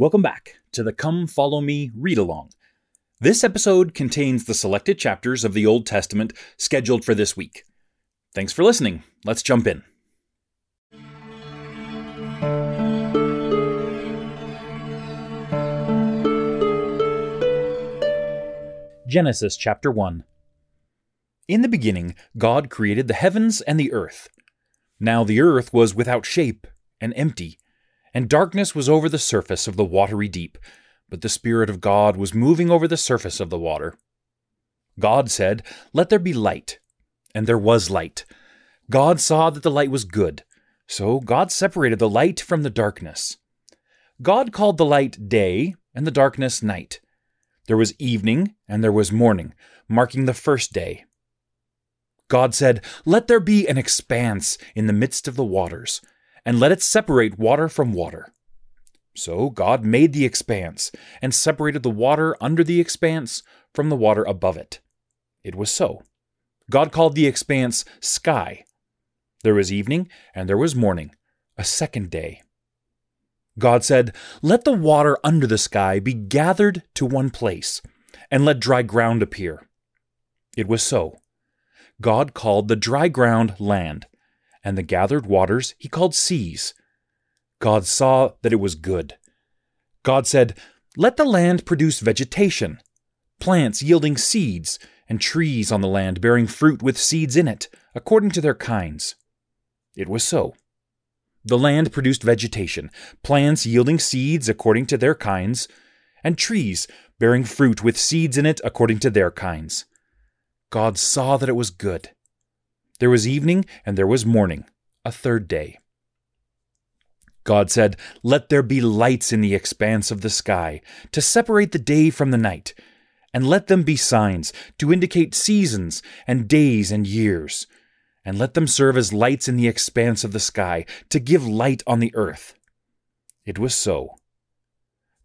Welcome back to the Come Follow Me read along. This episode contains the selected chapters of the Old Testament scheduled for this week. Thanks for listening. Let's jump in. Genesis chapter 1 In the beginning, God created the heavens and the earth. Now the earth was without shape and empty, and darkness was over the surface of the watery deep, but the Spirit of God was moving over the surface of the water. God said, Let there be light. And there was light. God saw that the light was good. So God separated the light from the darkness. God called the light day, and the darkness night. There was evening and there was morning, marking the first day. God said, Let there be an expanse in the midst of the waters, and let it separate water from water. So God made the expanse, and separated the water under the expanse from the water above it. It was so. God called the expanse sky. There was evening and there was morning, a second day. God said, Let the water under the sky be gathered to one place, and let dry ground appear. It was so. God called the dry ground land, and the gathered waters he called seas. God saw that it was good. God said, Let the land produce vegetation, plants yielding seeds, and trees on the land bearing fruit with seeds in it, according to their kinds. It was so. The land produced vegetation, plants yielding seeds according to their kinds, and trees bearing fruit with seeds in it according to their kinds. God saw that it was good. There was evening and there was morning, a third day. God said, Let there be lights in the expanse of the sky, to separate the day from the night, and let them be signs, to indicate seasons and days and years and let them serve as lights in the expanse of the sky, to give light on the earth. It was so.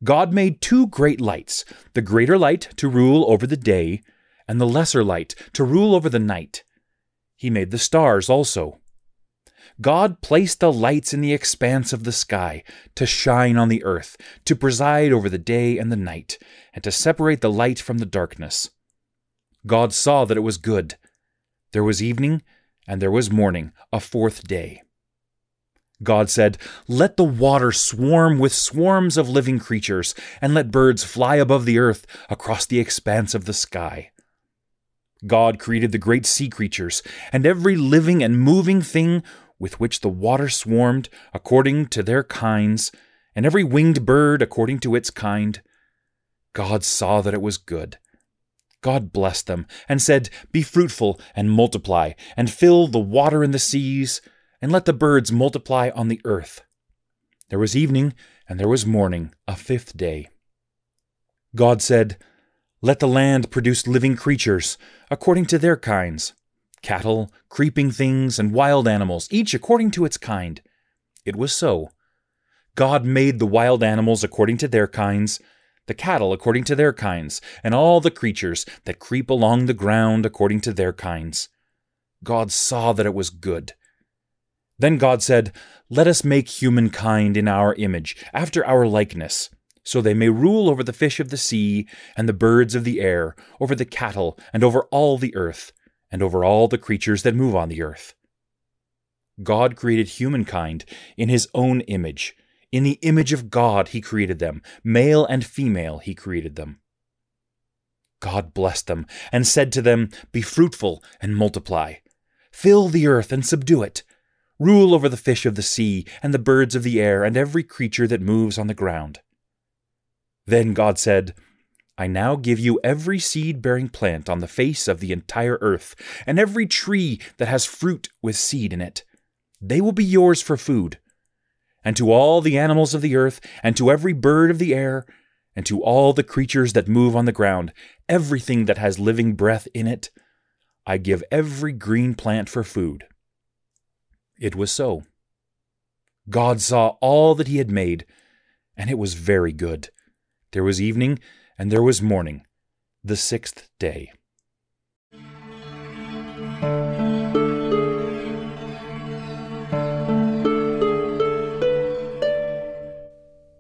God made two great lights the greater light to rule over the day, and the lesser light to rule over the night. He made the stars also. God placed the lights in the expanse of the sky to shine on the earth, to preside over the day and the night, and to separate the light from the darkness. God saw that it was good. There was evening, and there was morning, a fourth day. God said, Let the water swarm with swarms of living creatures, and let birds fly above the earth across the expanse of the sky. God created the great sea creatures, and every living and moving thing with which the water swarmed, according to their kinds, and every winged bird according to its kind. God saw that it was good. God blessed them, and said, Be fruitful and multiply, and fill the water in the seas, and let the birds multiply on the earth. There was evening, and there was morning, a fifth day. God said, Let the land produce living creatures, according to their kinds cattle, creeping things, and wild animals, each according to its kind. It was so. God made the wild animals according to their kinds, the cattle according to their kinds, and all the creatures that creep along the ground according to their kinds. God saw that it was good. Then God said, Let us make humankind in our image, after our likeness, so they may rule over the fish of the sea, and the birds of the air, over the cattle, and over all the earth, and over all the creatures that move on the earth. God created humankind in his own image. In the image of God he created them, male and female he created them. God blessed them, and said to them, Be fruitful and multiply. Fill the earth and subdue it. Rule over the fish of the sea, and the birds of the air, and every creature that moves on the ground. Then God said, I now give you every seed bearing plant on the face of the entire earth, and every tree that has fruit with seed in it. They will be yours for food and to all the animals of the earth, and to every bird of the air, and to all the creatures that move on the ground, everything that has living breath in it, I give every green plant for food. It was so. God saw all that he had made, and it was very good. There was evening, and there was morning, the sixth day.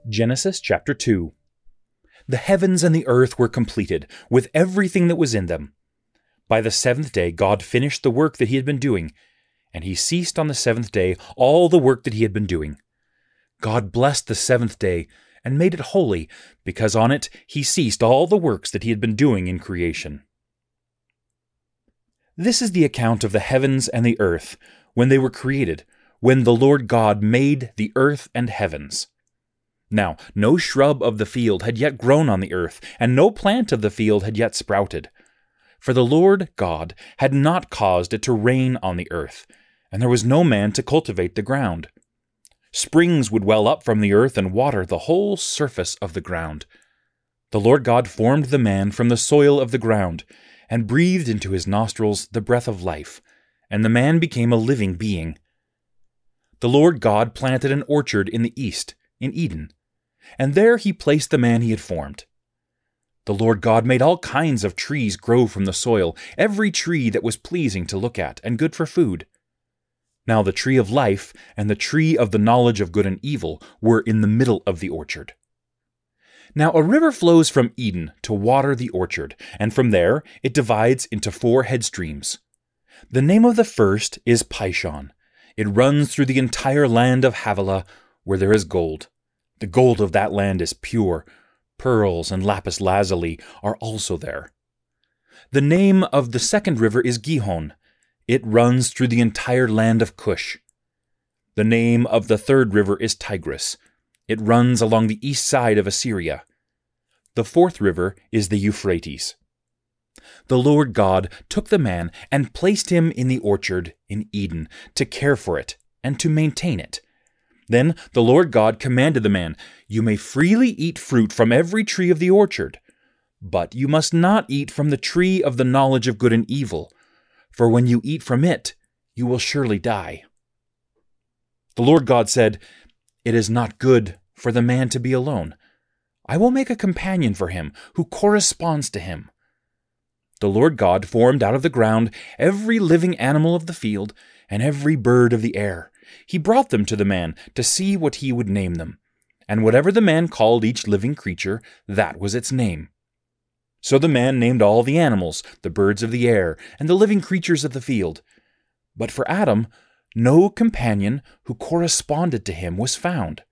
Genesis chapter 2 The heavens and the earth were completed, with everything that was in them. By the seventh day God finished the work that he had been doing, and he ceased on the seventh day all the work that he had been doing. God blessed the seventh day and made it holy, because on it he ceased all the works that he had been doing in creation. This is the account of the heavens and the earth when they were created, when the Lord God made the earth and heavens. Now, no shrub of the field had yet grown on the earth, and no plant of the field had yet sprouted. For the Lord God had not caused it to rain on the earth, and there was no man to cultivate the ground. Springs would well up from the earth and water the whole surface of the ground. The Lord God formed the man from the soil of the ground, and breathed into his nostrils the breath of life, and the man became a living being. The Lord God planted an orchard in the east, in Eden, and there he placed the man he had formed. The Lord God made all kinds of trees grow from the soil, every tree that was pleasing to look at and good for food. Now the tree of life and the tree of the knowledge of good and evil were in the middle of the orchard. Now a river flows from Eden to water the orchard, and from there it divides into four head streams. The name of the first is Pishon. It runs through the entire land of Havilah, where there is gold. The gold of that land is pure. Pearls and lapis lazuli are also there. The name of the second river is Gihon. It runs through the entire land of Cush. The name of the third river is Tigris. It runs along the east side of Assyria. The fourth river is the Euphrates. The Lord God took the man and placed him in the orchard in Eden to care for it and to maintain it. Then the Lord God commanded the man, You may freely eat fruit from every tree of the orchard, but you must not eat from the tree of the knowledge of good and evil for when you eat from it, you will surely die. The Lord God said, It is not good for the man to be alone. I will make a companion for him who corresponds to him. The Lord God formed out of the ground every living animal of the field and every bird of the air. He brought them to the man to see what he would name them. And whatever the man called each living creature, that was its name. So the man named all the animals, the birds of the air, and the living creatures of the field. But for Adam, no companion who corresponded to him was found.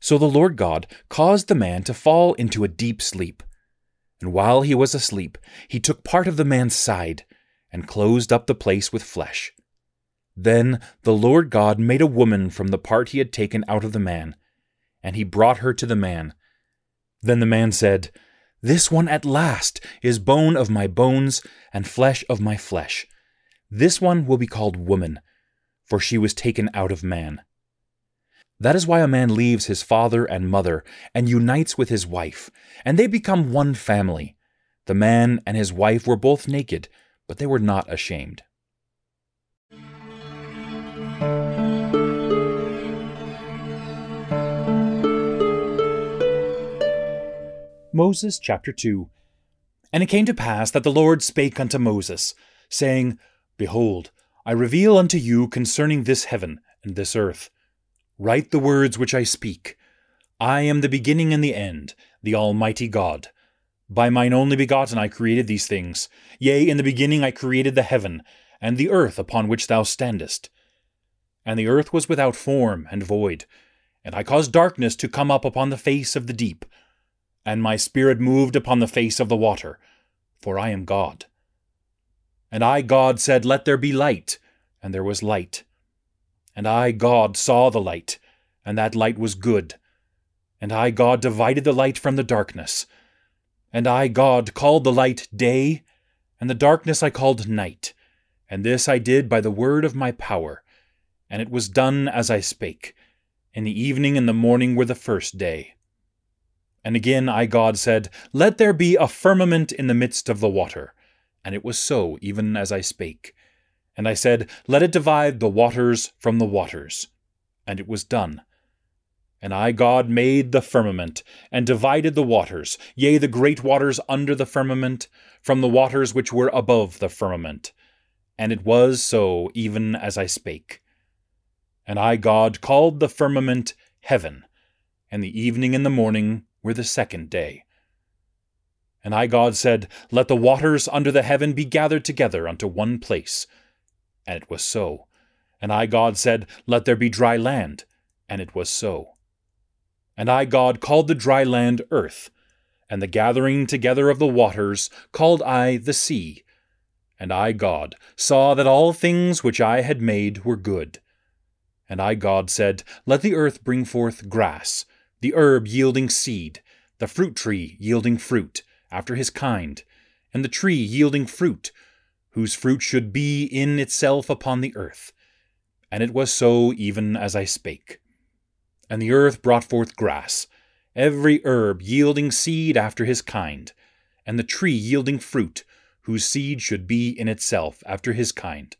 So the Lord God caused the man to fall into a deep sleep. And while he was asleep, he took part of the man's side, and closed up the place with flesh. Then the Lord God made a woman from the part he had taken out of the man, and he brought her to the man. Then the man said, this one at last is bone of my bones and flesh of my flesh. This one will be called woman, for she was taken out of man. That is why a man leaves his father and mother and unites with his wife, and they become one family. The man and his wife were both naked, but they were not ashamed. Moses chapter 2 And it came to pass that the Lord spake unto Moses, saying, Behold, I reveal unto you concerning this heaven and this earth. Write the words which I speak. I am the beginning and the end, the Almighty God. By mine only begotten I created these things. Yea, in the beginning I created the heaven, and the earth upon which thou standest. And the earth was without form and void, and I caused darkness to come up upon the face of the deep and my spirit moved upon the face of the water, for I am God. And I, God, said, Let there be light, and there was light. And I, God, saw the light, and that light was good. And I, God, divided the light from the darkness. And I, God, called the light day, and the darkness I called night. And this I did by the word of my power. And it was done as I spake. And the evening and the morning were the first day. And again I, God, said, Let there be a firmament in the midst of the water. And it was so, even as I spake. And I said, Let it divide the waters from the waters. And it was done. And I, God, made the firmament, and divided the waters, yea, the great waters under the firmament, from the waters which were above the firmament. And it was so, even as I spake. And I, God, called the firmament heaven and the evening and the morning were the second day. And I, God, said, Let the waters under the heaven be gathered together unto one place. And it was so. And I, God, said, Let there be dry land. And it was so. And I, God, called the dry land earth, and the gathering together of the waters called I the sea. And I, God, saw that all things which I had made were good. And I, God, said, Let the earth bring forth grass, the herb yielding seed, the fruit tree yielding fruit, after his kind, and the tree yielding fruit, whose fruit should be in itself upon the earth. And it was so even as I spake. And the earth brought forth grass, every herb yielding seed after his kind, and the tree yielding fruit, whose seed should be in itself after his kind.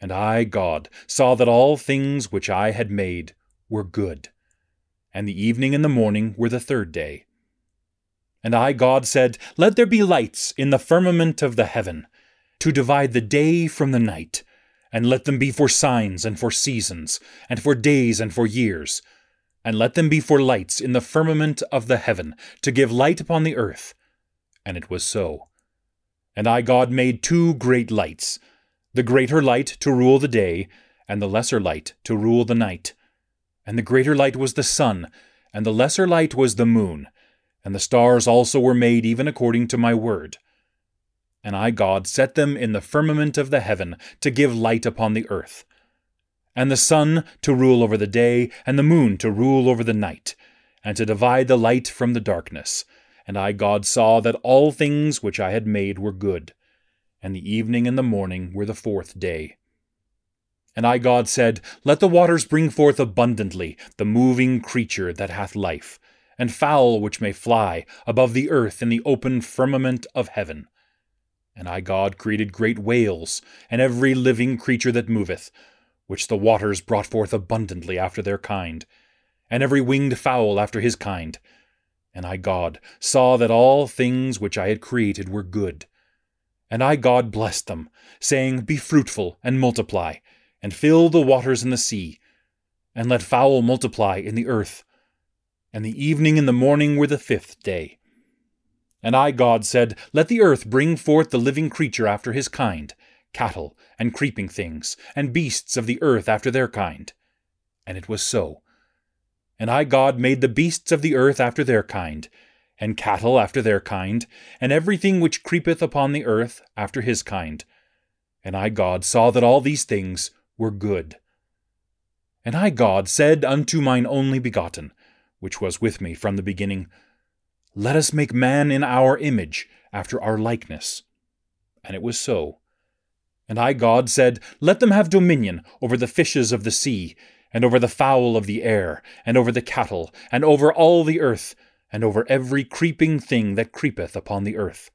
And I, God, saw that all things which I had made were good. And the evening and the morning were the third day. And I, God, said, Let there be lights in the firmament of the heaven, to divide the day from the night, and let them be for signs and for seasons, and for days and for years and let them be for lights in the firmament of the heaven, to give light upon the earth. And it was so. And I, God, made two great lights, the greater light to rule the day, and the lesser light to rule the night. And the greater light was the sun, and the lesser light was the moon, and the stars also were made even according to my word. And I, God, set them in the firmament of the heaven to give light upon the earth and the sun to rule over the day, and the moon to rule over the night, and to divide the light from the darkness. And I, God, saw that all things which I had made were good, and the evening and the morning were the fourth day. And I, God, said, Let the waters bring forth abundantly the moving creature that hath life, and fowl which may fly above the earth in the open firmament of heaven. And I, God, created great whales, and every living creature that moveth, which the waters brought forth abundantly after their kind, and every winged fowl after his kind. And I, God, saw that all things which I had created were good. And I, God, blessed them, saying, Be fruitful, and multiply, and fill the waters in the sea, and let fowl multiply in the earth. And the evening and the morning were the fifth day. And I, God, said, Let the earth bring forth the living creature after his kind, cattle, and creeping things, and beasts of the earth after their kind. And it was so. And I, God, made the beasts of the earth after their kind, and cattle after their kind, and everything which creepeth upon the earth after his kind. And I, God, saw that all these things were good. And I, God, said unto mine only begotten, which was with me from the beginning, Let us make man in our image, after our likeness. And it was so. And I, God, said, Let them have dominion over the fishes of the sea, and over the fowl of the air, and over the cattle, and over all the earth, and over every creeping thing that creepeth upon the earth.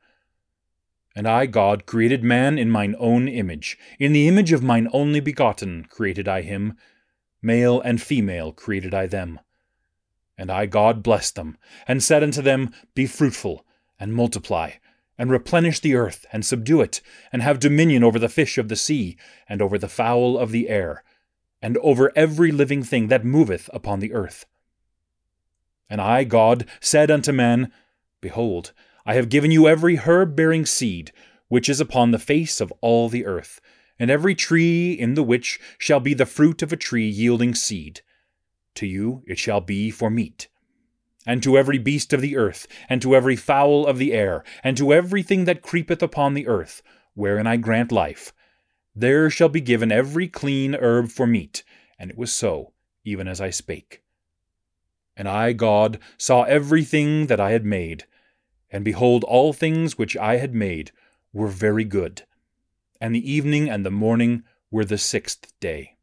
And I, God, created man in mine own image. In the image of mine only begotten created I him. Male and female created I them. And I, God, blessed them, and said unto them, Be fruitful, and multiply, and replenish the earth, and subdue it, and have dominion over the fish of the sea, and over the fowl of the air, and over every living thing that moveth upon the earth. And I, God, said unto man, Behold, I have given you every herb bearing seed, which is upon the face of all the earth, and every tree in the which shall be the fruit of a tree yielding seed. To you it shall be for meat and to every beast of the earth, and to every fowl of the air, and to everything that creepeth upon the earth, wherein I grant life. There shall be given every clean herb for meat. And it was so, even as I spake. And I, God, saw everything that I had made, and behold, all things which I had made were very good. And the evening and the morning were the sixth day.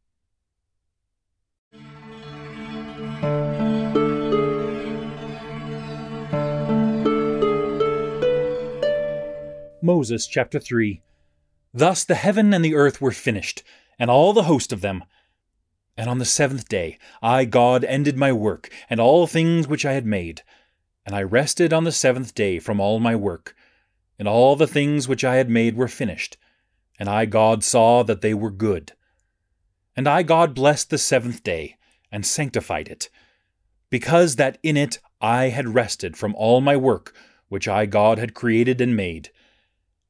Moses chapter 3. Thus the heaven and the earth were finished, and all the host of them. And on the seventh day I, God, ended my work, and all things which I had made. And I rested on the seventh day from all my work. And all the things which I had made were finished. And I, God, saw that they were good. And I, God, blessed the seventh day, and sanctified it because that in it I had rested from all my work which I God had created and made.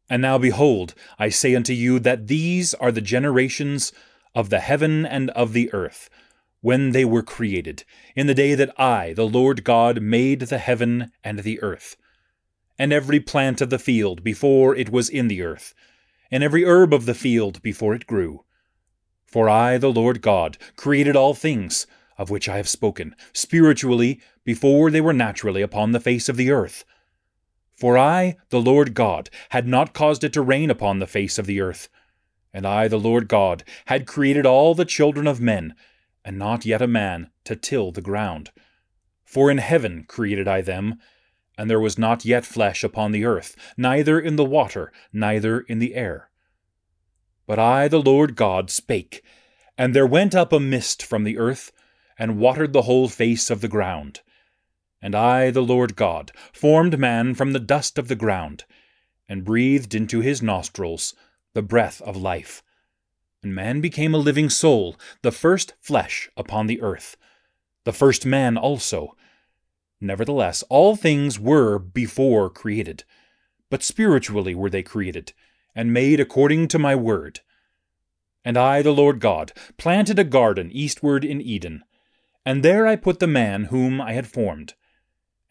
And now behold, I say unto you that these are the generations of the heaven and of the earth, when they were created, in the day that I, the Lord God, made the heaven and the earth, and every plant of the field before it was in the earth, and every herb of the field before it grew. For I, the Lord God, created all things, of which I have spoken, spiritually, before they were naturally upon the face of the earth. For I, the Lord God, had not caused it to rain upon the face of the earth. And I, the Lord God, had created all the children of men, and not yet a man to till the ground. For in heaven created I them, and there was not yet flesh upon the earth, neither in the water, neither in the air. But I, the Lord God, spake, and there went up a mist from the earth, and watered the whole face of the ground. And I, the Lord God, formed man from the dust of the ground, and breathed into his nostrils the breath of life. And man became a living soul, the first flesh upon the earth, the first man also. Nevertheless, all things were before created, but spiritually were they created, and made according to my word. And I, the Lord God, planted a garden eastward in Eden, and there I put the man whom I had formed.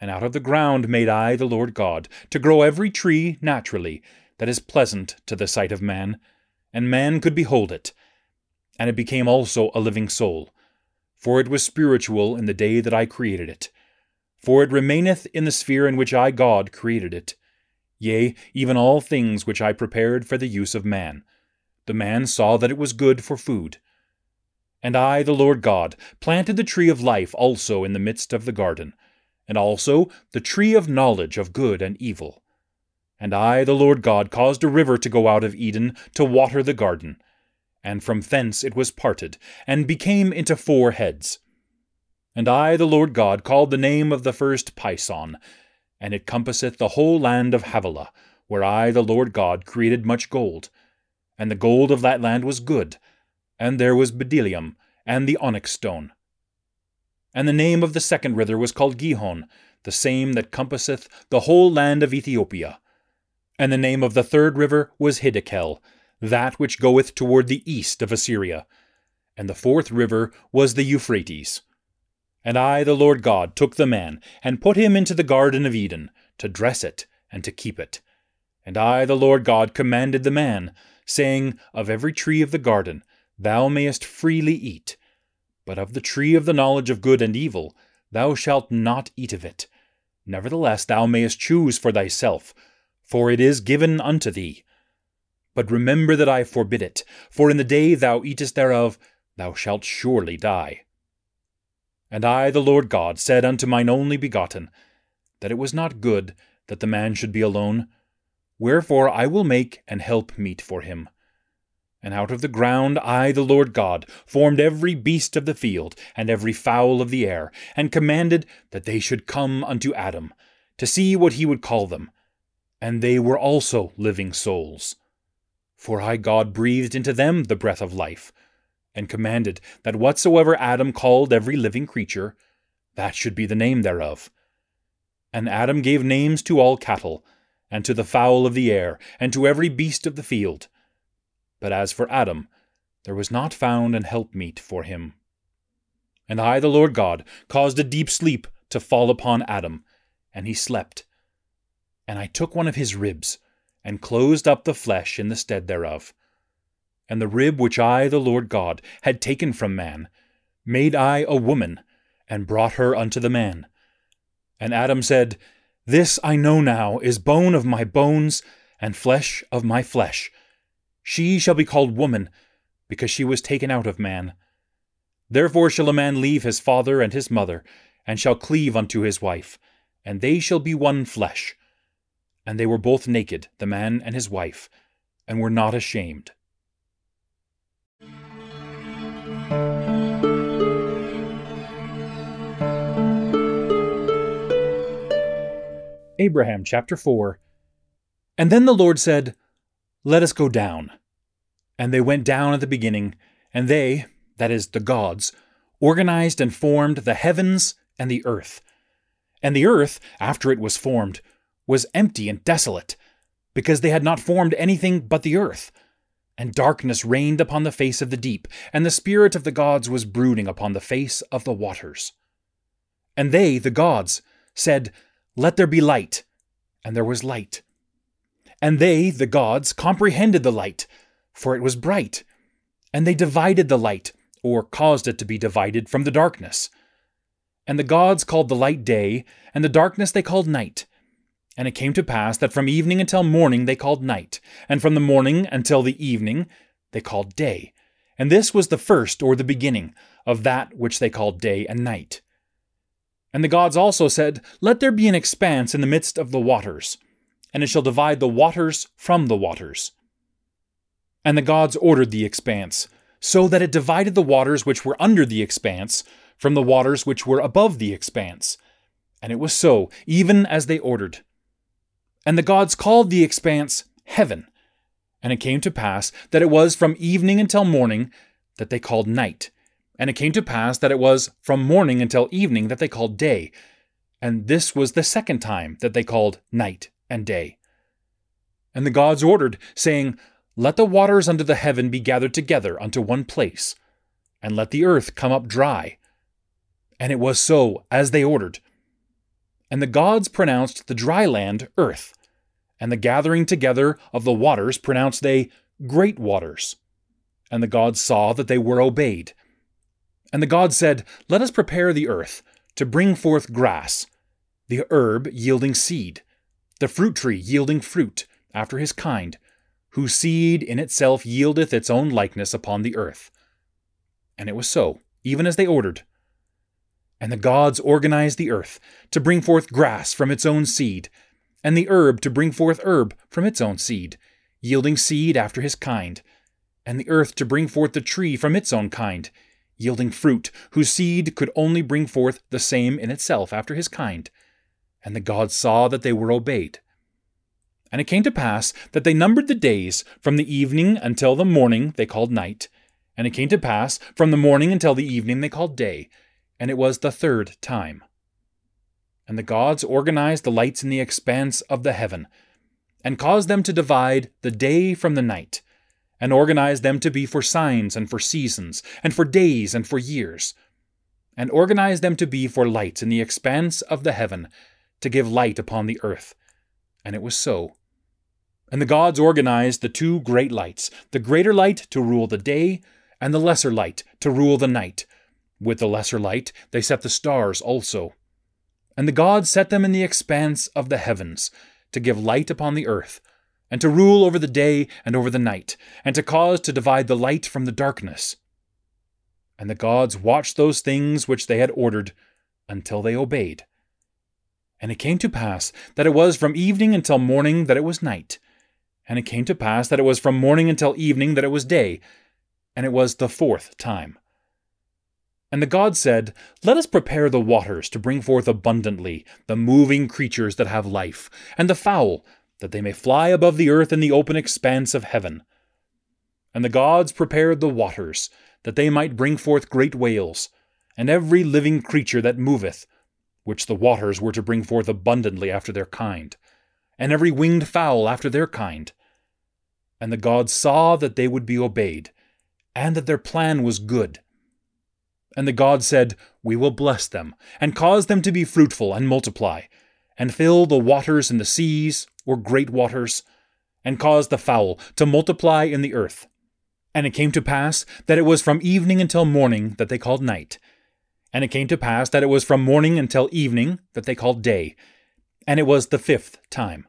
And out of the ground made I the Lord God, to grow every tree naturally, that is pleasant to the sight of man, and man could behold it. And it became also a living soul, for it was spiritual in the day that I created it. For it remaineth in the sphere in which I God created it. Yea, even all things which I prepared for the use of man. The man saw that it was good for food. And I, the Lord God, planted the tree of life also in the midst of the garden and also the tree of knowledge of good and evil. And I, the Lord God, caused a river to go out of Eden to water the garden. And from thence it was parted, and became into four heads. And I, the Lord God, called the name of the first Pison, and it compasseth the whole land of Havilah, where I, the Lord God, created much gold. And the gold of that land was good, and there was bdellium, and the onyx stone, and the name of the second river was called Gihon, the same that compasseth the whole land of Ethiopia. And the name of the third river was Hiddekel, that which goeth toward the east of Assyria. And the fourth river was the Euphrates. And I, the Lord God, took the man, and put him into the garden of Eden, to dress it, and to keep it. And I, the Lord God, commanded the man, saying, Of every tree of the garden thou mayest freely eat, but of the tree of the knowledge of good and evil thou shalt not eat of it. Nevertheless thou mayest choose for thyself, for it is given unto thee. But remember that I forbid it, for in the day thou eatest thereof thou shalt surely die. And I, the Lord God, said unto mine only begotten, that it was not good that the man should be alone. Wherefore I will make an help meet for him. And out of the ground I, the Lord God, formed every beast of the field, and every fowl of the air, and commanded that they should come unto Adam, to see what he would call them. And they were also living souls. For I, God, breathed into them the breath of life, and commanded that whatsoever Adam called every living creature, that should be the name thereof. And Adam gave names to all cattle, and to the fowl of the air, and to every beast of the field but as for Adam, there was not found an helpmeet for him. And I, the Lord God, caused a deep sleep to fall upon Adam, and he slept. And I took one of his ribs, and closed up the flesh in the stead thereof. And the rib which I, the Lord God, had taken from man, made I a woman, and brought her unto the man. And Adam said, This I know now is bone of my bones, and flesh of my flesh. She shall be called woman, because she was taken out of man. Therefore shall a man leave his father and his mother, and shall cleave unto his wife, and they shall be one flesh. And they were both naked, the man and his wife, and were not ashamed. Abraham chapter 4 And then the Lord said, let us go down. And they went down at the beginning, and they, that is, the gods, organized and formed the heavens and the earth. And the earth, after it was formed, was empty and desolate, because they had not formed anything but the earth. And darkness reigned upon the face of the deep, and the Spirit of the gods was brooding upon the face of the waters. And they, the gods, said, Let there be light. And there was light. And they, the gods, comprehended the light, for it was bright. And they divided the light, or caused it to be divided from the darkness. And the gods called the light day, and the darkness they called night. And it came to pass that from evening until morning they called night, and from the morning until the evening they called day. And this was the first or the beginning of that which they called day and night. And the gods also said, Let there be an expanse in the midst of the waters, and it shall divide the waters from the waters. And the gods ordered the expanse, so that it divided the waters which were under the expanse from the waters which were above the expanse. And it was so, even as they ordered. And the gods called the expanse heaven. And it came to pass that it was from evening until morning that they called night. And it came to pass that it was from morning until evening that they called day. And this was the second time that they called night and day. And the gods ordered, saying, Let the waters under the heaven be gathered together unto one place, and let the earth come up dry. And it was so, as they ordered. And the gods pronounced the dry land earth, and the gathering together of the waters pronounced they great waters. And the gods saw that they were obeyed. And the gods said, Let us prepare the earth to bring forth grass, the herb yielding seed, the fruit tree yielding fruit after his kind, whose seed in itself yieldeth its own likeness upon the earth. And it was so, even as they ordered. And the gods organized the earth to bring forth grass from its own seed, and the herb to bring forth herb from its own seed, yielding seed after his kind, and the earth to bring forth the tree from its own kind, yielding fruit, whose seed could only bring forth the same in itself after his kind. And the gods saw that they were obeyed. And it came to pass that they numbered the days from the evening until the morning they called night, and it came to pass from the morning until the evening they called day, and it was the third time. And the gods organized the lights in the expanse of the heaven, and caused them to divide the day from the night, and organized them to be for signs and for seasons, and for days and for years, and organized them to be for lights in the expanse of the heaven, to give light upon the earth. And it was so. And the gods organized the two great lights, the greater light to rule the day, and the lesser light to rule the night, with the lesser light, they set the stars also. And the gods set them in the expanse of the heavens, to give light upon the earth, and to rule over the day and over the night, and to cause to divide the light from the darkness. And the gods watched those things which they had ordered until they obeyed. And it came to pass that it was from evening until morning that it was night. And it came to pass that it was from morning until evening that it was day. And it was the fourth time. And the gods said, Let us prepare the waters to bring forth abundantly the moving creatures that have life, and the fowl, that they may fly above the earth in the open expanse of heaven. And the gods prepared the waters, that they might bring forth great whales, and every living creature that moveth, which the waters were to bring forth abundantly after their kind, and every winged fowl after their kind. And the gods saw that they would be obeyed, and that their plan was good and the gods said, We will bless them, and cause them to be fruitful and multiply, and fill the waters in the seas, or great waters, and cause the fowl to multiply in the earth. And it came to pass that it was from evening until morning that they called night. And it came to pass that it was from morning until evening that they called day. And it was the fifth time.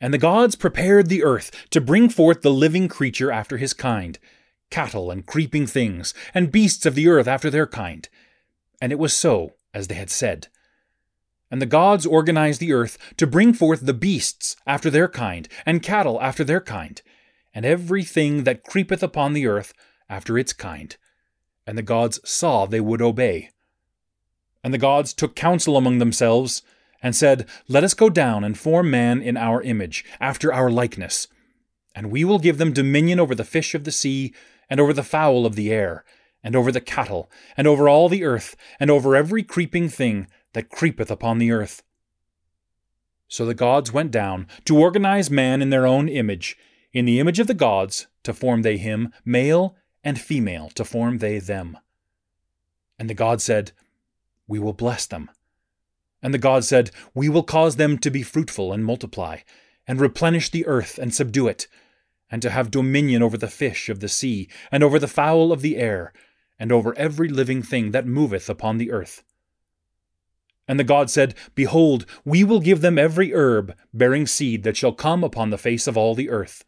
And the gods prepared the earth to bring forth the living creature after his kind cattle and creeping things, and beasts of the earth after their kind. And it was so, as they had said. And the gods organized the earth to bring forth the beasts after their kind, and cattle after their kind, and everything that creepeth upon the earth after its kind. And the gods saw they would obey. And the gods took counsel among themselves, and said, Let us go down and form man in our image, after our likeness. And we will give them dominion over the fish of the sea, and over the fowl of the air, and over the cattle, and over all the earth, and over every creeping thing that creepeth upon the earth. So the gods went down to organize man in their own image, in the image of the gods, to form they him, male and female, to form they them. And the God said, We will bless them. And the God said, We will cause them to be fruitful and multiply, and replenish the earth and subdue it, and to have dominion over the fish of the sea, and over the fowl of the air, and over every living thing that moveth upon the earth. And the God said, Behold, we will give them every herb bearing seed that shall come upon the face of all the earth,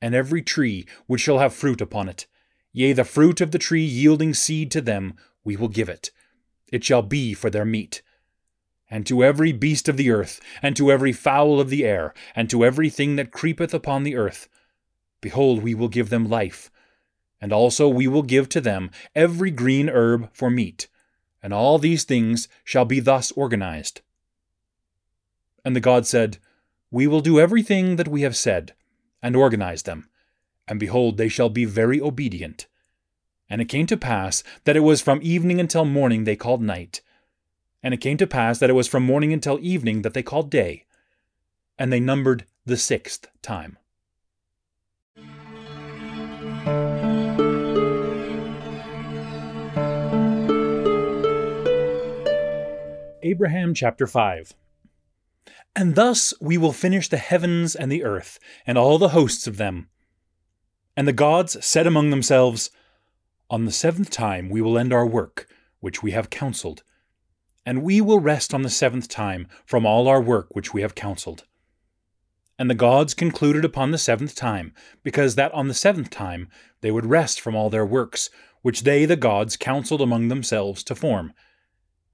and every tree which shall have fruit upon it. Yea, the fruit of the tree yielding seed to them, we will give it. It shall be for their meat. And to every beast of the earth, and to every fowl of the air, and to every thing that creepeth upon the earth, behold, we will give them life. And also we will give to them every green herb for meat and all these things shall be thus organized. And the God said, We will do everything that we have said, and organize them. And behold, they shall be very obedient. And it came to pass that it was from evening until morning they called night. And it came to pass that it was from morning until evening that they called day. And they numbered the sixth time. Abraham chapter 5. And thus we will finish the heavens and the earth, and all the hosts of them. And the gods said among themselves, On the seventh time we will end our work, which we have counselled. And we will rest on the seventh time from all our work which we have counselled. And the gods concluded upon the seventh time, because that on the seventh time they would rest from all their works, which they, the gods, counselled among themselves to form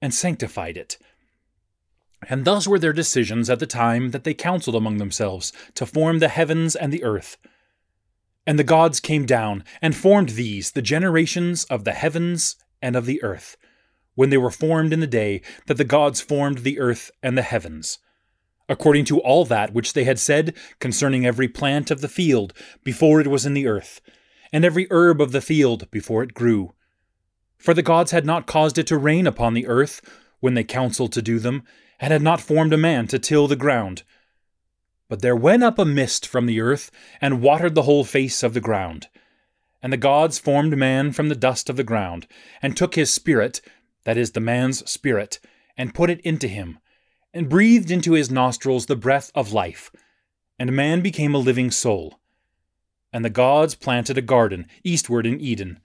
and sanctified it. And thus were their decisions at the time that they counseled among themselves to form the heavens and the earth. And the gods came down and formed these, the generations of the heavens and of the earth, when they were formed in the day that the gods formed the earth and the heavens, according to all that which they had said concerning every plant of the field before it was in the earth, and every herb of the field before it grew for the gods had not caused it to rain upon the earth when they counselled to do them, and had not formed a man to till the ground. But there went up a mist from the earth, and watered the whole face of the ground. And the gods formed man from the dust of the ground, and took his spirit, that is, the man's spirit, and put it into him, and breathed into his nostrils the breath of life. And man became a living soul. And the gods planted a garden eastward in Eden,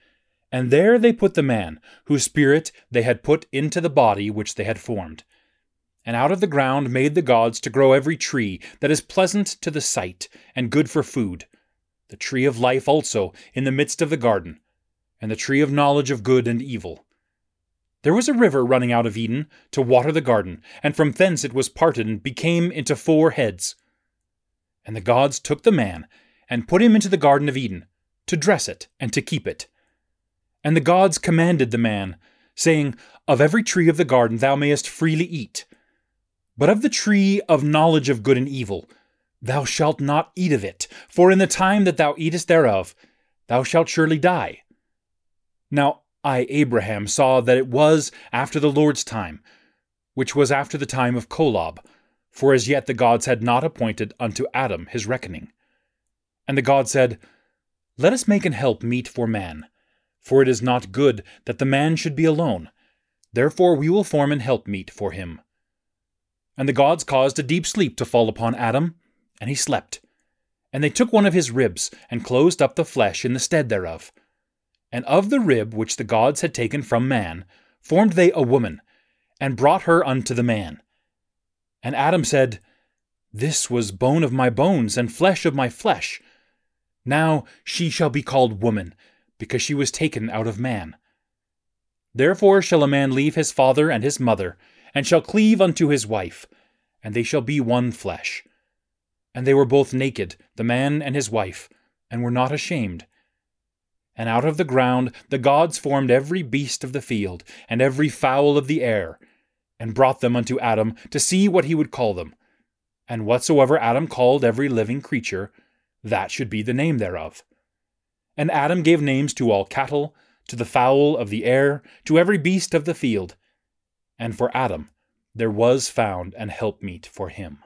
and there they put the man, whose spirit they had put into the body which they had formed. And out of the ground made the gods to grow every tree that is pleasant to the sight, and good for food, the tree of life also in the midst of the garden, and the tree of knowledge of good and evil. There was a river running out of Eden to water the garden, and from thence it was parted and became into four heads. And the gods took the man, and put him into the garden of Eden, to dress it and to keep it. And the gods commanded the man, saying, Of every tree of the garden thou mayest freely eat, but of the tree of knowledge of good and evil thou shalt not eat of it, for in the time that thou eatest thereof thou shalt surely die. Now I, Abraham, saw that it was after the Lord's time, which was after the time of Kolob, for as yet the gods had not appointed unto Adam his reckoning. And the God said, Let us make an help meet for man for it is not good that the man should be alone. Therefore we will form an helpmeet for him. And the gods caused a deep sleep to fall upon Adam, and he slept. And they took one of his ribs, and closed up the flesh in the stead thereof. And of the rib which the gods had taken from man, formed they a woman, and brought her unto the man. And Adam said, This was bone of my bones, and flesh of my flesh. Now she shall be called woman, because she was taken out of man. Therefore shall a man leave his father and his mother, and shall cleave unto his wife, and they shall be one flesh. And they were both naked, the man and his wife, and were not ashamed. And out of the ground the gods formed every beast of the field, and every fowl of the air, and brought them unto Adam to see what he would call them. And whatsoever Adam called every living creature, that should be the name thereof. And Adam gave names to all cattle, to the fowl of the air, to every beast of the field. And for Adam there was found an helpmeet for him.